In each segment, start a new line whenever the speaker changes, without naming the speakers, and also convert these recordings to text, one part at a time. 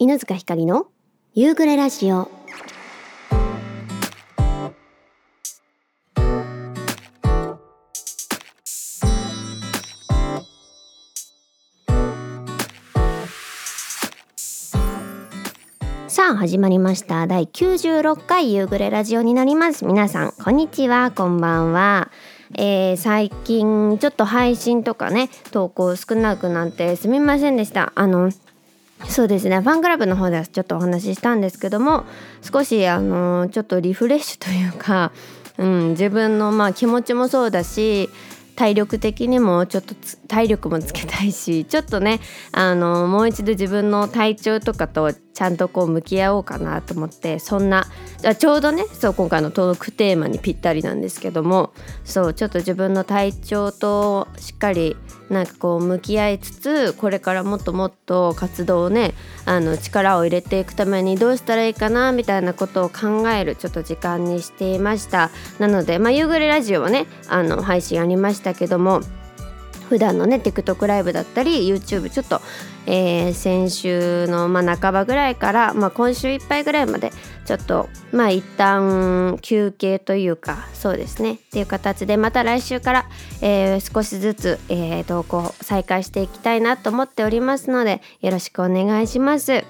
犬塚ひかりの夕暮れラジオ。さあ始まりました。第96回夕暮れラジオになります。皆さんこんにちは。こんばんは。えー、最近ちょっと配信とかね投稿少なくなってすみませんでした。あのそうですね。ファンクラブの方ではちょっとお話ししたんですけども少しあのちょっとリフレッシュというか、うん、自分のまあ気持ちもそうだし体力的にもちょっと体力もつけたいしちょっとねあのもう一度自分の体調とかとちゃんとこう向き合おうかなと思ってそんなちょうどねそう今回のトークテーマにぴったりなんですけどもそうちょっと自分の体調としっかりなんかこう向き合いつつこれからもっともっと活動をねあの力を入れていくためにどうしたらいいかなみたいなことを考えるちょっと時間にしていました。なので、まあ、夕暮れラジオはねあの配信ありましたけども普段のね TikTok ライブだったり YouTube ちょっと、えー、先週のまあ半ばぐらいから、まあ、今週いっぱいぐらいまでちょっとまあ一旦休憩というかそうですねっていう形でまた来週から、えー、少しずつ、えー、投稿再開していきたいなと思っておりますのでよろしくお願いします。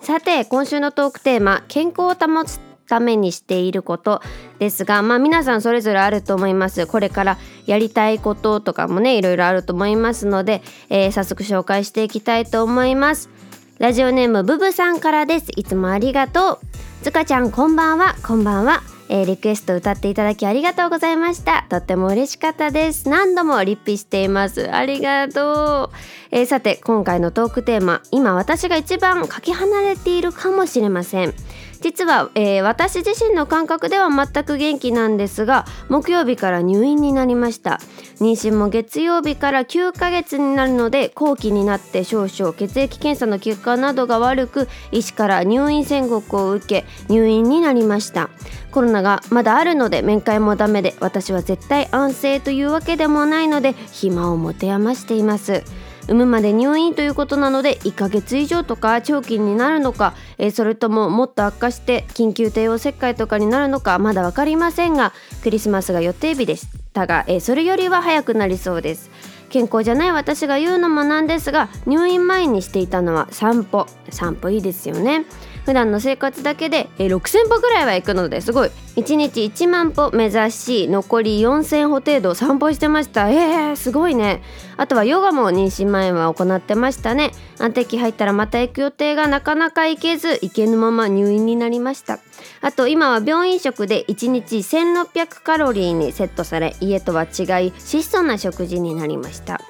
さて今週のトークテーマ健康を保つためにしていることですがまあ皆さんそれぞれあると思います。これからやりたいこととかもねいろいろあると思いますので、えー、早速紹介していきたいと思います。ラジオネームブブさんからです。いつもありがとう。つかちゃんこんばんは。こんばんは。えー、リクエスト歌っていただきありがとうございました。とっても嬉しかったです。何度もリピしています。ありがとう、えー、さて今回のトークテーマ今私が一番かけ離れているかもしれません。実は、えー、私自身の感覚では全く元気なんですが木曜日から入院になりました。妊娠も月曜日から9ヶ月になるので後期になって少々血液検査の結果などが悪く医師から入院宣告を受け入院になりました。コロナがまだあるので面会もダメで私は絶対安静というわけでもないので暇を持て余しています。産むまで入院ということなので1ヶ月以上とか長期になるのか、えー、それとももっと悪化して緊急帝王切開とかになるのかまだ分かりませんがクリスマスが予定日でしたが、えー、それよりは早くなりそうです。健康じゃない私が言うのもなんですが入院前にしていたのは散歩。散歩いいですよね。普段の生活だけで6000歩ぐらいは行くのですごい。1日1万歩目指し残り4000歩程度散歩してました。えー、すごいね。あとはヨガも妊娠前は行ってましたね。安定期入ったらまた行く予定がなかなか行けず行けぬまま入院になりました。あと今は病院食で1日1600カロリーにセットされ家とは違い質素な食事になりました。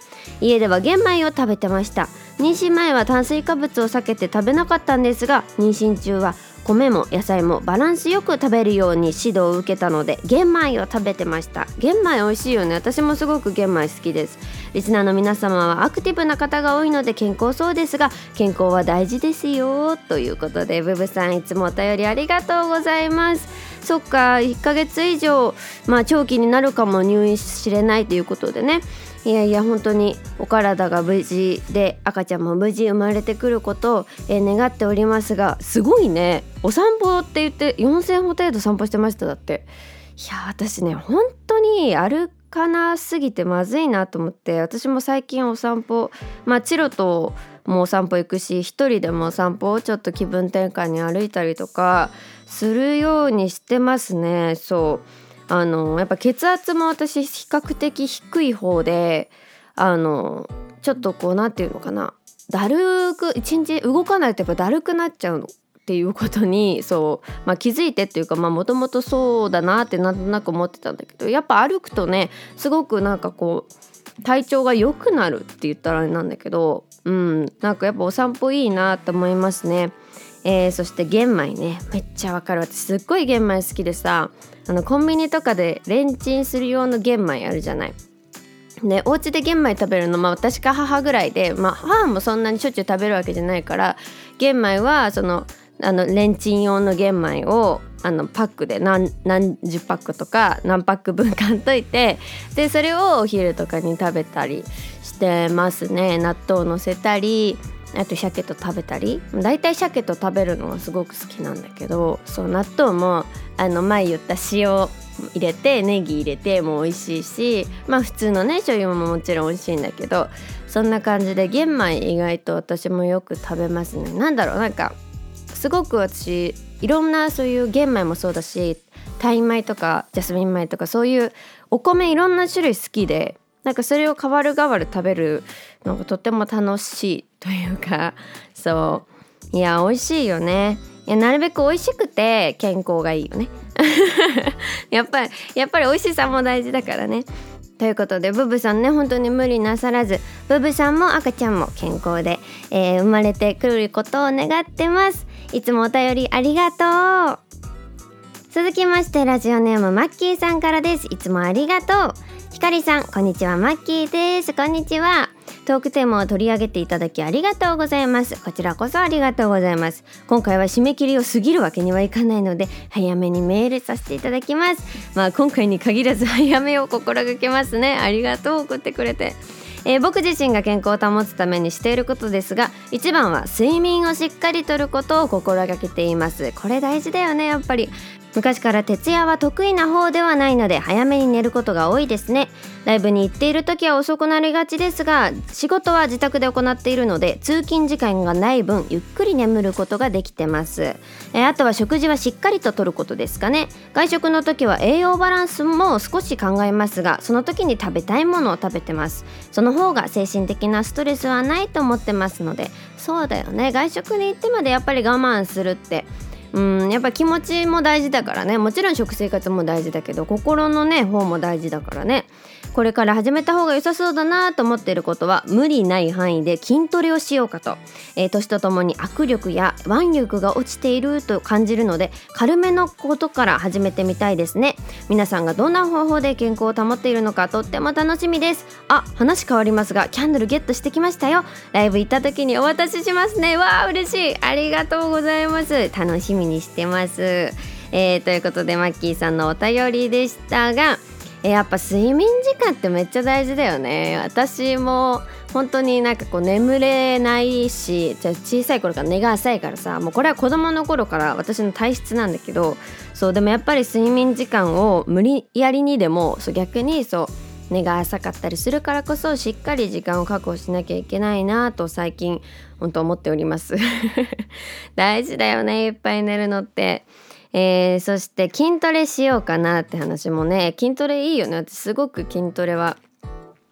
家では玄米を食べてました。妊娠前は炭水化物を避けて食べなかったんですが妊娠中は米も野菜もバランスよく食べるように指導を受けたので玄米を食べてました。玄米美味しいよね。私もすごく玄米好きです。リスナーの皆様はアクティブな方が多いので健康そうですが健康は大事ですよということでブブさんいつもお便りありがとうございます。そっか1ヶ月以上まあ長期になるかも入院しれないということでね。いやいや本当にお体が無事で赤ちゃんも無事生まれてくることを、え、願っておりますがすごいね。お散歩って言って4,000歩程度散歩してましただって。いや私ね本当に歩かなすぎてまずいなと思って私も最近お散歩まあチロともお散歩行くし一人でもお散歩をちょっと気分転換に歩いたりとかするようにしてますね。そう。あのやっぱ血圧も私比較的低い方であのちょっとこう何て言うのかなだるく一日動かないとやっぱだるくなっちゃうのっていうことにそう、まあ、気づいてっていうかもともとそうだなってなんとなく思ってたんだけどやっぱ歩くとねすごくなんかこう体調が良くなるって言ったらあれなんだけどうんなんかやっぱお散歩いいなって思いますね。えー、そして玄米ね。めっちゃわかる。私すっごい玄米好きでさあのコンビニとかでレンチンする用の玄米あるじゃない。でお家で玄米食べるのまあ私か母ぐらいで、まあ、母もそんなにしょっちゅう食べるわけじゃないから玄米はそのあのレンチン用の玄米をあのパックで何十パックとか何パック分買っといてでそれをお昼とかに食べたりしてますね。納豆をのせたりあと鮭と食べたり。だいたい鮭と食べるのがすごく好きなんだけど。そう納豆もあの前言った塩入れてネギ入れても美味しいし。まあ普通のね醤油ももちろん美味しいんだけど。そんな感じで玄米意外と私もよく食べますね。なんだろうなんかすごく私いろんなそういう玄米もそうだしタイ米とかジャスミン米とかそういうお米いろんな種類好きで。なんかそれを代わる代わる食べるのがとても楽しい というかそう。いや美味しいよね。いやなるべく美味しくて健康がいいよね。やっぱりやっぱり美味しさも大事だからね。ということでブブさんね本当に無理なさらずブブさんも赤ちゃんも健康で、えー、生まれてくることを願ってます。いつもお便りありがとう。続きましてラジオネームマッキーさんからです。いつもありがとう。ひかりさんこんにちはマッキーです。こんにちは。トークテーマを取り上げていただきありがとうございます。こちらこそありがとうございます。今回は締め切りを過ぎるわけにはいかないので早めにメールさせていただきます。まあ今回に限らず早めを心がけますね。ありがとう送ってくれて。えー、僕自身が健康を保つためにしていることですが一番は睡眠をしっかりとることを心がけています。これ大事だよねやっぱり。昔から徹夜は得意な方ではないので早めに寝ることが多いですね。ライブに行っている時は遅くなりがちですが仕事は自宅で行っているので通勤時間がない分ゆっくり眠ることができてます。えあとは食事はしっかりととることですかね。外食の時は栄養バランスも少し考えますがその時に食べたいものを食べてます。その方が精神的なストレスはないと思ってますのでそうだよね。外食に行ってまでやっぱり我慢するってうんやっぱ気持ちも大事だからね。もちろん食生活も大事だけど心のね方も大事だからね。これから始めた方が良さそうだなと思っていることは無理ない範囲で筋トレをしようかと、えー、年とともに握力や腕力が落ちていると感じるので軽めのことから始めてみたいですね。皆さんがどんな方法で健康を保っているのかとっても楽しみです。あ話変わりますがキャンドルゲットしてきましたよ。ライブ行った時にお渡ししますね。わあ嬉しい。ありがとうございます。楽しみにしてます。えー、ということでマッキーさんのお便りでしたがえやっぱ睡眠時間ってめっちゃ大事だよね。私も本当になんかこう眠れないしじゃ小さい頃から寝が浅いからさもうこれは子供の頃から私の体質なんだけどそうでもやっぱり睡眠時間を無理やりにでもそう逆にそう寝が浅かったりするからこそしっかり時間を確保しなきゃいけないなと最近本当思っております。大事だよねいっぱい寝るのって。えー、そして筋トレしようかなって話もね。筋トレいいよね。私すごく筋トレは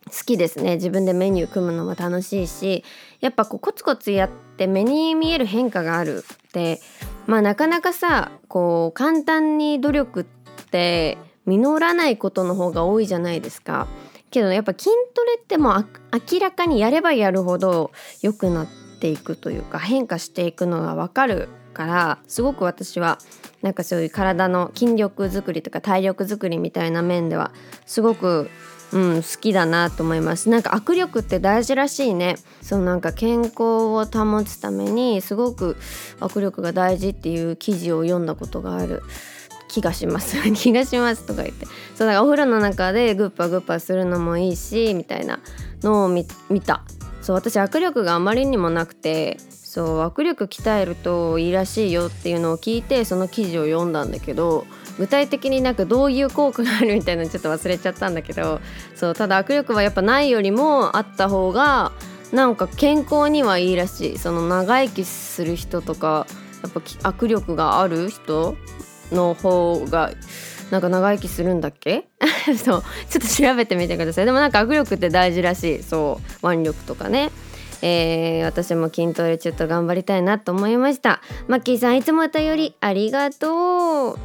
好きですね。自分でメニュー組むのも楽しいし。やっぱこうコツコツやって目に見える変化があるって。まあなかなかさこう簡単に努力って実らないことの方が多いじゃないですか。けどやっぱ筋トレってもう明らかにやればやるほど良くなっていくというか変化していくのが分かるからすごく私はなんかそういう体の筋力づくりとか体力づくりみたいな面ではすごくうん、好きだなと思います。なんか握力って大事らしいね。そうなんか健康を保つためにすごく握力が大事っていう記事を読んだことがある。気がします。気がしますとか言って。そうだからお風呂の中でグッパグッパするのもいいしみたいなのを見た。そう私握力があまりにもなくてそう握力鍛えるといいらしいよっていうのを聞いてその記事を読んだんだけど具体的になんかどういう効果があるみたいなのちょっと忘れちゃったんだけどそうただ握力はやっぱないよりもあった方がなんか健康にはいいらしい。その長生きする人とかやっぱ握力がある人の方がなんか長生きするんだっけ？そうちょっと調べてみてください。でもなんか握力って大事らしい。そう腕力とかね。えー、私も筋トレちょっと頑張りたいなと思いました。マッキーさんいつもお便りありがとう。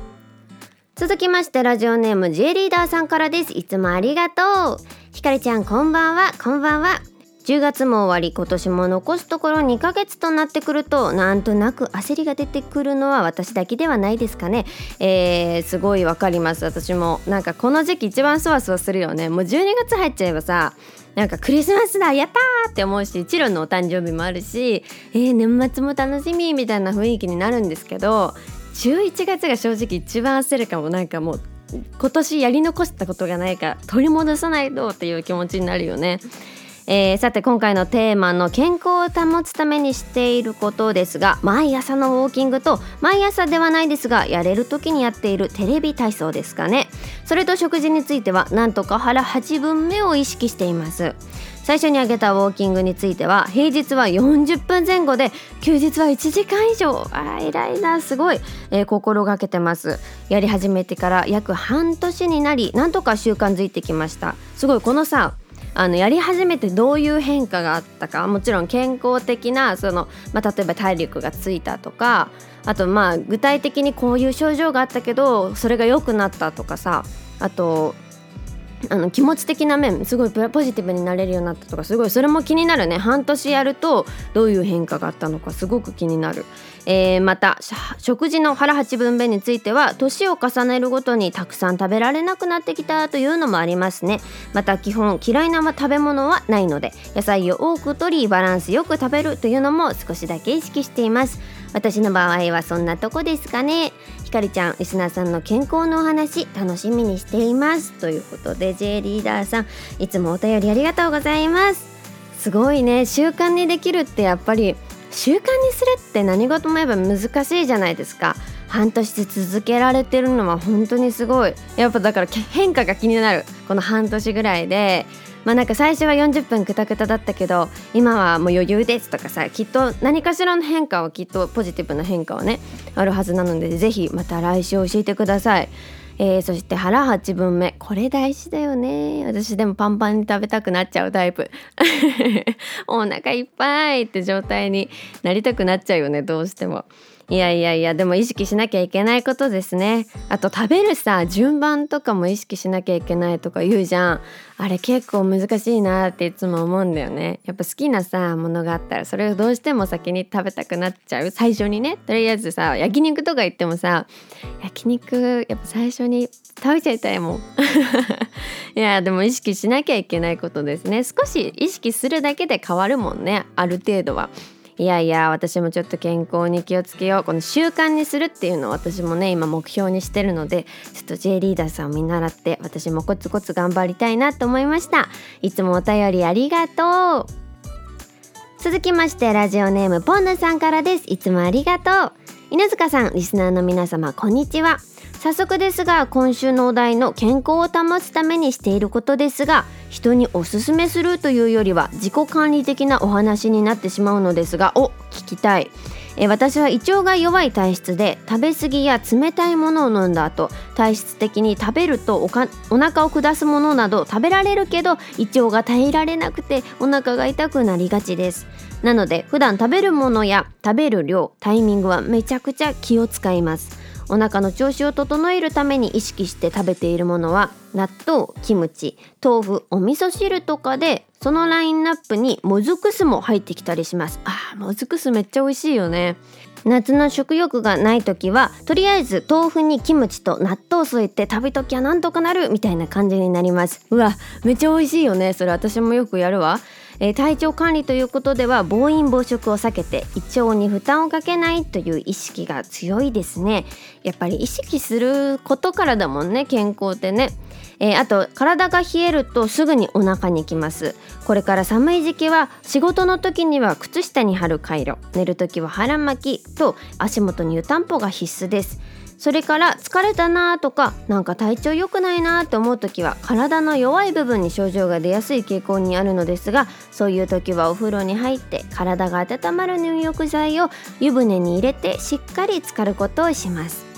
続きましてラジオネーム J リーダーさんからです。いつもありがとう。ひかりちゃんこんばんは。こんばんは。10月も終わり今年も残すところ2ヶ月となってくるとなんとなく焦りが出てくるのは私だけではないですかね、えー、すごいわかります。私もなんかこの時期一番そわそわするよね。もう12月入っちゃえばさなんかクリスマスだやったーって思うしチロのお誕生日もあるしえー、年末も楽しみみたいな雰囲気になるんですけど11月が正直一番焦るかもなんかもう今年やり残したことがないから取り戻さないとっていう気持ちになるよね。えー、さて今回のテーマの健康を保つためにしていることですが毎朝のウォーキングと毎朝ではないですがやれる時にやっているテレビ体操ですかね。それと食事についてはなんとか腹8分目を意識しています。最初に挙げたウォーキングについては平日は40分前後で休日は1時間以上。あ偉いなすごい、えー、心がけてます。やり始めてから約半年になりなんとか習慣づいてきました。すごいこのさあのやり始めてどういう変化があったかもちろん健康的なその、まあ、例えば体力がついたとかあとまあ具体的にこういう症状があったけどそれが良くなったとかさあとあの気持ち的な面すごいポジティブになれるようになったとかすごいそれも気になるね。半年やるとどういう変化があったのかすごく気になる、えー、また食事の腹八分目については年を重ねるごとにたくさん食べられなくなってきたというのもありますね。また基本嫌いな食べ物はないので野菜を多く取りバランスよく食べるというのも少しだけ意識しています。私の場合はそんなとこですかね。ひかりちゃんリスナーさんの健康のお話楽しみにしています。ということで J リーダーさんいつもお便りありがとうございます。すごいね。習慣にできるってやっぱり習慣にするって何事もやっぱ難しいじゃないですか。半年続けられてるのは本当にすごい。やっぱだから変化が気になる。この半年ぐらいで。まあなんか最初は40分くたくただったけど今はもう余裕ですとかさきっと何かしらの変化はきっとポジティブな変化はねあるはずなのでぜひまた来週教えてください。えー、そして腹8分目。これ大事だよね。私でもパンパンに食べたくなっちゃうタイプ。お腹いっぱいって状態になりたくなっちゃうよねどうしても。いやいやいやでも意識しなきゃいけないことですね。あと食べるさ順番とかも意識しなきゃいけないとか言うじゃん。あれ結構難しいなっていつも思うんだよね。やっぱ好きなさものがあったらそれをどうしても先に食べたくなっちゃう。最初にねとりあえずさ焼肉とか言ってもさ焼肉やっぱ最初に食べちゃいたいもん。いやでも意識しなきゃいけないことですね。少し意識するだけで変わるもんねある程度は。いやいや私もちょっと健康に気をつけよう。この習慣にするっていうのを私もね今目標にしてるのでちょっと J リーダーさんを見習って私もコツコツ頑張りたいなと思いました。いつもお便りありがとう。続きましてラジオネームポンヌさんからです。いつもありがとう。犬塚さんリスナーの皆様こんにちは。早速ですが今週のお題の健康を保つためにしていることですが人におすすめするというよりは自己管理的なお話になってしまうのですがお聞きたい。え私は胃腸が弱い体質で食べ過ぎや冷たいものを飲んだ後体質的に食べるとおかお腹を下すものなど食べられるけど胃腸が耐えられなくてお腹が痛くなりがちです。なので普段食べるものや食べる量タイミングはめちゃくちゃ気を使います。お腹の調子を整えるために意識して食べているものは納豆キムチ豆腐お味噌汁とかでそのラインナップにもずく酢も入ってきたりします。あーもずく酢めっちゃ美味しいよね。夏の食欲がない時はとりあえず豆腐にキムチと納豆添えて食べときゃなんとかなるみたいな感じになります。うわめっちゃ美味しいよね。それ私もよくやるわ。えー、体調管理ということでは暴飲暴食を避けて胃腸に負担をかけないという意識が強いですね。やっぱり意識することからだもんね健康ってね。えー、あと体が冷えるとすぐにお腹にきます。これから寒い時期は仕事の時には靴下に貼るカイロ寝る時は腹巻きと足元に湯たんぽが必須です。それから疲れたなとかなんか体調良くないなと思う時は体の弱い部分に症状が出やすい傾向にあるのですがそういう時はお風呂に入って体が温まる入浴剤を湯船に入れてしっかり浸かることをします。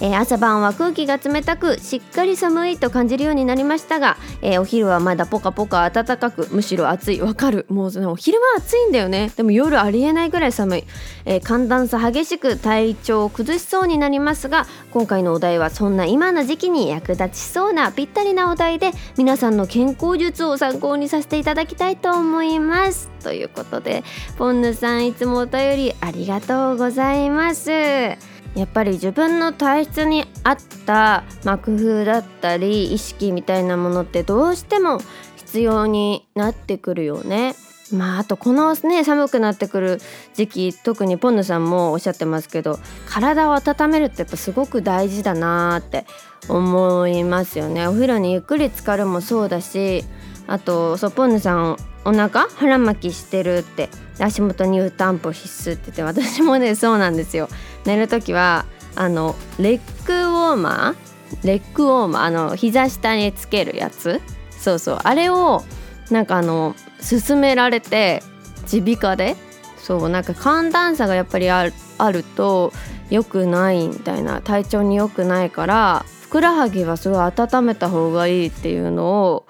えー、朝晩は空気が冷たくしっかり寒いと感じるようになりましたが、えー、お昼はまだポカポカ暖かくむしろ暑い。わかる。もうお昼は暑いんだよね。でも夜ありえないぐらい寒い、えー、寒暖差激しく体調を崩しそうになりますが今回のお題はそんな今の時期に役立ちそうなぴったりなお題で皆さんの健康術を参考にさせていただきたいと思います。ということでポンヌさんいつもお便りありがとうございます。やっぱり自分の体質に合った、まあ、工夫だったり意識みたいなものってどうしても必要になってくるよね。まああとこのね寒くなってくる時期特にポンヌさんもおっしゃってますけど体を温めるってやっぱすごく大事だなって思いますよねお風呂にゆっくり浸かるもそうだしあとそうポンヌさんお腹腹巻きしてるって足元に湯たんぽ必須って言って私もねそうなんですよ寝る時はあのレッグウォーマーレッグウォーマーあの膝下につけるやつ。そうそう。あれをなんかあの勧められて耳鼻科で。そうなんか寒暖差がやっぱりあるあると良くないみたいな体調に良くないからふくらはぎはすごい温めた方がいいっていうのを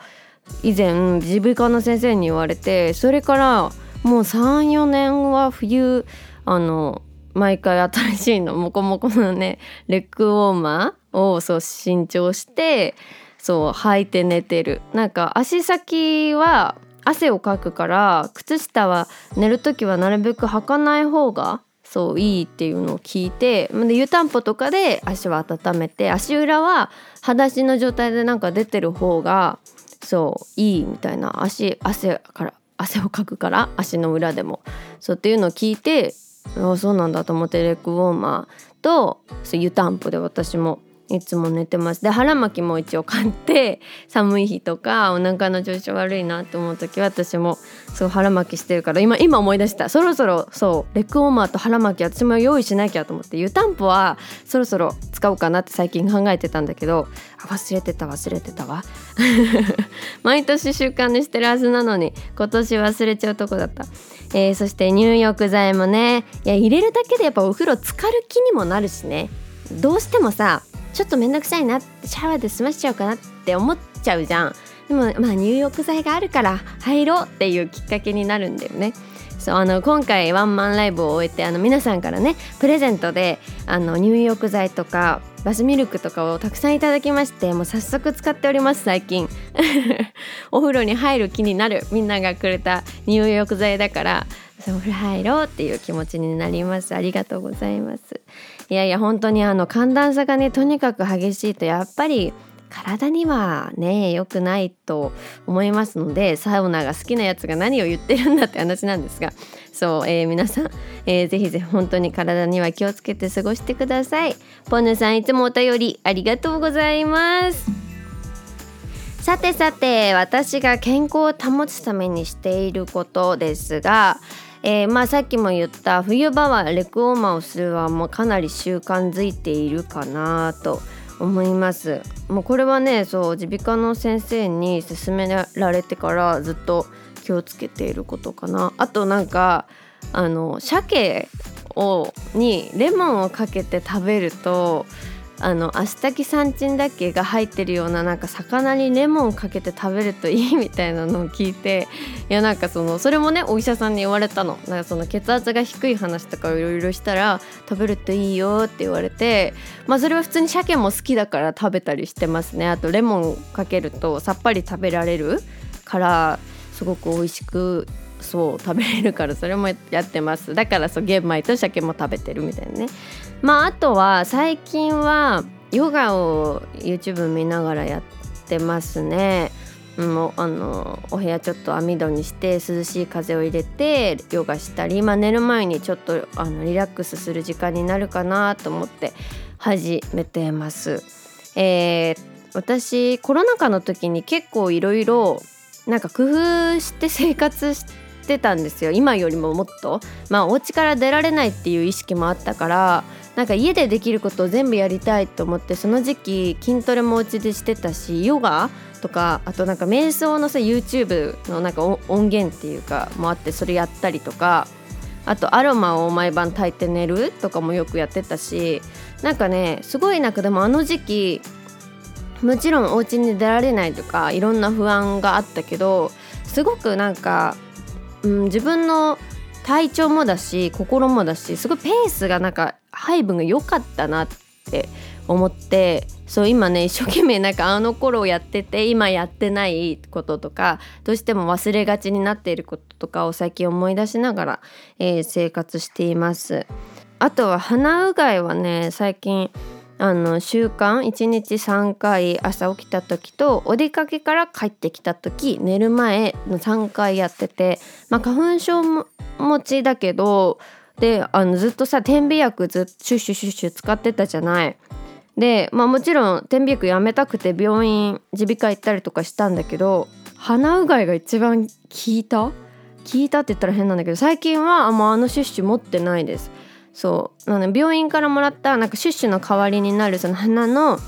以前耳鼻科の先生に言われてそれからもう34年は冬あの毎回新しいのモコモコのねレッグウォーマーをそう新調してそう履いて寝てる。なんか足先は汗をかくから靴下は寝る時はなるべく履かない方がそういいっていうのを聞いてで湯たんぽとかで足は温めて足裏は裸足の状態でなんか出てる方がそういいみたいな。足汗から汗をかくから足の裏でも。そうっていうのを聞いてあそうなんだと思ってレッグウォーマーとそう湯たんぽで私もいつも寝てます。で腹巻きも一応買って 寒い日とかお腹の調子悪いなって思う時は私もそう腹巻きしてるから今今思い出した。そろそろそうレッグウォーマーと腹巻き私も用意しなきゃと思って湯たんぽはそろそろ使おうかなって最近考えてたんだけど忘れてた忘れてたわ。毎年習慣にしてるはずなのに今年忘れちゃうとこだった、えー、そして入浴剤もねいや入れるだけでやっぱお風呂浸かる気にもなるしね。どうしてもさちょっと面倒くさいなってシャワーで済ましちゃうかなって思っちゃうじゃん。でもまあ入浴剤があるから入ろうっていうきっかけになるんだよね。そうあの今回ワンマンライブを終えてあの皆さんからねプレゼントであの入浴剤とかバスミルクとかをたくさんいただきましてもう早速使っております最近。お風呂に入る気になるみんながくれた入浴剤だからお風呂入ろうっていう気持ちになります。ありがとうございます。いやいや本当にあの寒暖差がねとにかく激しいとやっぱり体にはね良くないと思いますのでサウナが好きなやつが何を言ってるんだって話なんですがそう、えー、皆さん、えー、ぜひぜひ本当に体には気をつけて過ごしてください。ポヌさんいつもお便りありがとうございます。さてさて私が健康を保つためにしていることですがえー、まあさっきも言った冬場はレクオーマをするはもうかなり習慣づいているかなと思います。もうこれはねそう耳鼻科の先生に勧められてからずっと気をつけていることかな。あとなんかあの鮭をにレモンをかけて食べるとあのアスタキサンチンだけが入ってるようななんか魚にレモンかけて食べるといいみたいなのを聞いていやなんかそのそれもねお医者さんに言われたの。なんかその血圧が低い話とかをいろいろしたら食べるといいよって言われてまあそれは普通に鮭も好きだから食べたりしてますね。あとレモンかけるとさっぱり食べられるからすごく美味しくそう食べれるからそれもやってます。だからそう玄米と鮭も食べてるみたいなね。まああとは最近はヨガを YouTube 見ながらやってますね。もうあのお部屋ちょっと網戸にして涼しい風を入れてヨガしたり、まあ、寝る前にちょっとあのリラックスする時間になるかなと思って始めてます。えー、私コロナ禍の時に結構いろいろなんか工夫して生活してたんですよ。今よりももっと。まあお家から出られないっていう意識もあったからなんか家でできることを全部やりたいと思ってその時期筋トレもお家でしてたしヨガとかあとなんか瞑想のさ YouTube のなんか音源っていうかもあってそれやったりとかあとアロマを毎晩炊いて寝るとかもよくやってたしなんかねすごいなんかでもあの時期もちろんお家に出られないとかいろんな不安があったけどすごくなんか、うん、自分の体調もだし心もだしすごいペースがなんか配分が良かったなって思ってそう今ね一生懸命なんかあの頃やってて今やってないこととかどうしても忘れがちになっていることとかを最近思い出しながら、えー、生活しています。あとは鼻うがいはね最近あの習慣1日3回朝起きた時とお出かけから帰ってきた時寝る前の3回やってて、まあ、花粉症持ちだけどであのずっとさ点鼻薬ずっとシュッシュシュッシュ使ってたじゃない。でまあもちろん点鼻薬やめたくて病院耳鼻科行ったりとかしたんだけど鼻うがいが一番効いた？効いたって言ったら変なんだけど最近はあもうあのシュッシュ持ってないですそう。なの病院からもらったなんかシュッシュの代わりになるその鼻の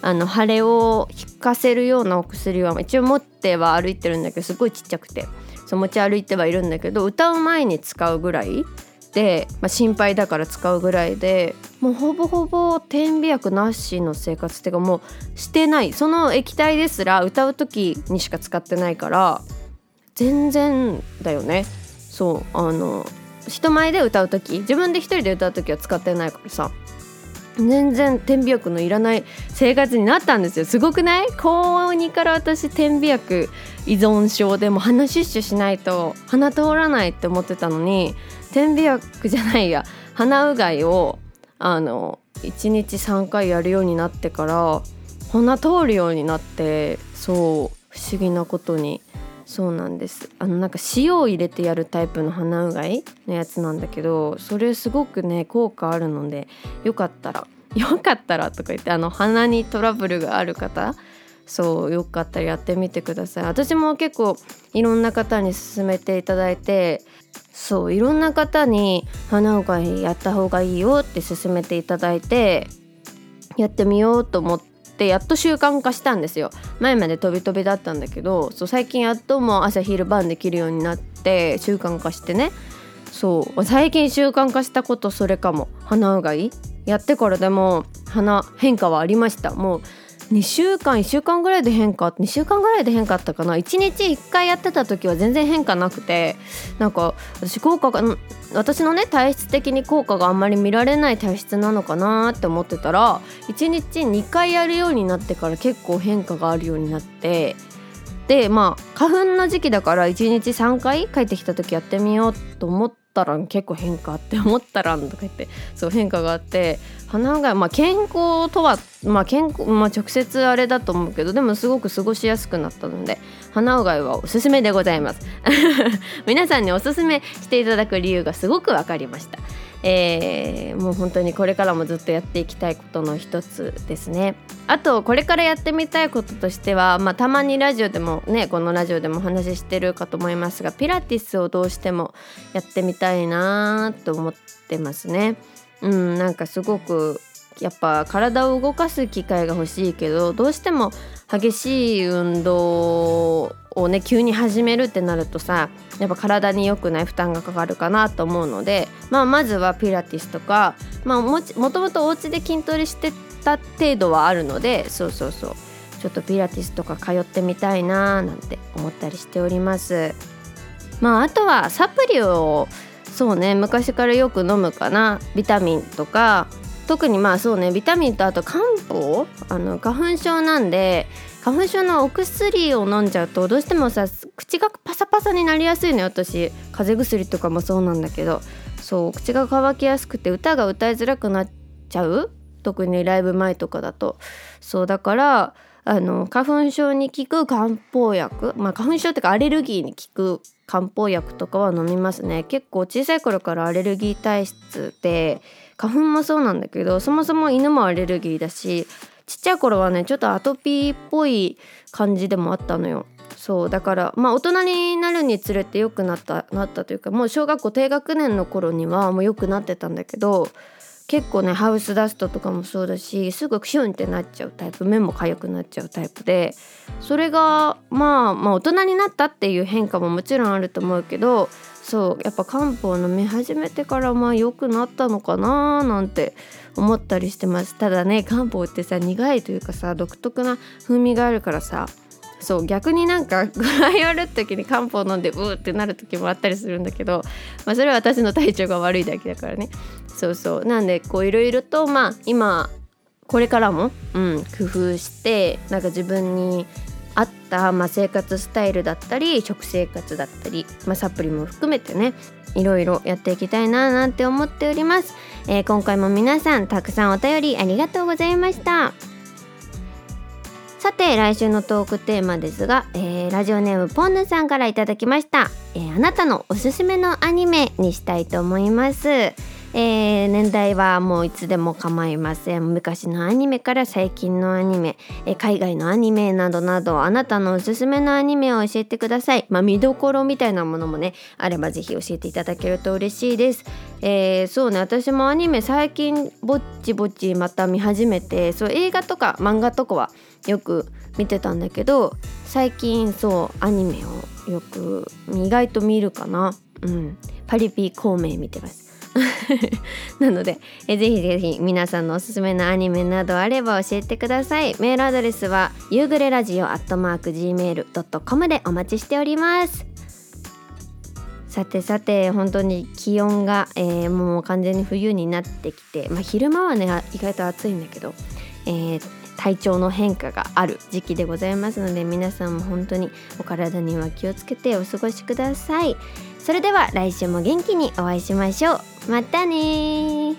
あの腫れを引かせるようなお薬は一応持っては歩いてるんだけどすごいちっちゃくて。そう持ち歩いてはいるんだけど歌う前に使うぐらいで、まあ、心配だから使うぐらいでもうほぼほぼ点鼻薬なしの生活っていうかもうしてない。その液体ですら歌う時にしか使ってないから全然だよね。そうあの人前で歌う時自分で一人で歌う時は使ってないからさ全然点鼻薬のいらない生活になったんですよ。すごくない？高2から私点鼻薬依存症でも鼻シュッシュしないと鼻通らないって思ってたのに点鼻薬じゃないや鼻うがいをあの1日3回やるようになってから鼻通るようになってそう不思議なことに。そうなんです。あのなんか塩を入れてやるタイプの鼻うがいのやつなんだけどそれすごくね効果あるのでよかったら よかったらとか言ってあの鼻にトラブルがある方そうよかったらやってみてください。私も結構いろんな方に勧めていただいてそういろんな方に鼻うがいやった方がいいよって勧めていただいてやってみようと思ってやっと習慣化したんですよ。前まで飛び飛びだったんだけどそう最近やっともう朝昼晩できるようになって習慣化してね。そう最近習慣化したことそれかも。鼻うがい。やってからでも鼻変化はありました。もう2週間1週間ぐらいで変化2週間ぐらいで変化あったかな。1日1回やってた時は全然変化なくてなんか私効果が私のね体質的に効果があんまり見られない体質なのかなって思ってたら1日2回やるようになってから結構変化があるようになってでまあ花粉の時期だから1日3回帰ってきた時やってみようと思ったら結構変化って思ったらんとか言ってそう変化があって鼻がまあ健康とはまあ健康まあ直接あれだと思うけどでもすごく過ごしやすくなったので鼻うがいはおすすめでございます。皆さんにおすすめしていただく理由がすごく分かりました。えー、もう本当にこれからもずっとやっていきたいことの一つですね。あとこれからやってみたいこととしては、まあ、たまにラジオでもねこのラジオでもお話ししてるかと思いますがピラティスをどうしてもやってみたいなと思ってますね。うんなんかすごくやっぱ体を動かす機会が欲しいけどどうしても激しい運動をね急に始めるってなるとさやっぱ体に良くない負担がかかるかなと思うので、まあ、まずはピラティスとか、まあ、ももともとお家で筋トレしてた程度はあるのでそうそうそうちょっとピラティスとか通ってみたいななんて思ったりしております。まあ、あとはサプリをそうね昔からよく飲むかなビタミンとか特にまあそうねビタミンとあと漢方あの花粉症なんで花粉症のお薬を飲んじゃうとどうしてもさ口がパサパサになりやすいのよ私。風邪薬とかもそうなんだけど。そう口が乾きやすくて歌が歌いづらくなっちゃう？特にライブ前とかだと。そうだからあの花粉症に効く漢方薬。まあ花粉症っていうかアレルギーに効く漢方薬とかは飲みますね。結構小さい頃からアレルギー体質で花粉もそうなんだけどそもそも犬もアレルギーだしちっちゃい頃はねちょっとアトピーっぽい感じでもあったのよ。そうだからまあ大人になるにつれて良くなったなったというかもう小学校低学年の頃にはもう良くなってたんだけど結構ねハウスダストとかもそうだしすぐクシュンってなっちゃうタイプ目も痒くなっちゃうタイプでそれがまあまあ大人になったっていう変化ももちろんあると思うけどそうやっぱ漢方飲み始めてからまあ良くなったのかななんて思ったりしてます。ただね漢方ってさ苦いというかさ独特な風味があるからさそう逆になんか具合悪い時に漢方飲んでうーってなる時もあったりするんだけど、まあ、それは私の体調が悪いだけだからね。そうそう。なんでこういろいろとまあ今これからも、うん、工夫してなんか自分に合った、まあ、生活スタイルだったり食生活だったり、まあ、サプリも含めてねいろいろやっていきたいななんて思っております、えー、今回も皆さんたくさんお便りありがとうございました。さて来週のトークテーマですが、えー、ラジオネームポンヌさんからいただきました、えー、あなたのおすすめのアニメにしたいと思います。えー、年代はもういつでも構いません。昔のアニメから最近のアニメ、えー、海外のアニメなどなどあなたのおすすめのアニメを教えてください。まあ見どころみたいなものもねあればぜひ教えていただけると嬉しいです。えー、そうね。私もアニメ最近ぼっちぼっちまた見始めてそう映画とか漫画とかはよく見てたんだけど最近そうアニメをよく意外と見るかな。うん。パリピ孔明見てます。なのでえぜひぜひ皆さんのおすすめのアニメなどあれば教えてください。メールアドレスは夕暮れラジオアットマーク Gmail.com でお待ちしております。さてさて本当に気温が、えー、もう完全に冬になってきて、まあ、昼間はね意外と暑いんだけど、えー、体調の変化がある時期でございますので皆さんも本当にお体には気をつけてお過ごしください。それでは来週も元気にお会いしましょう。またね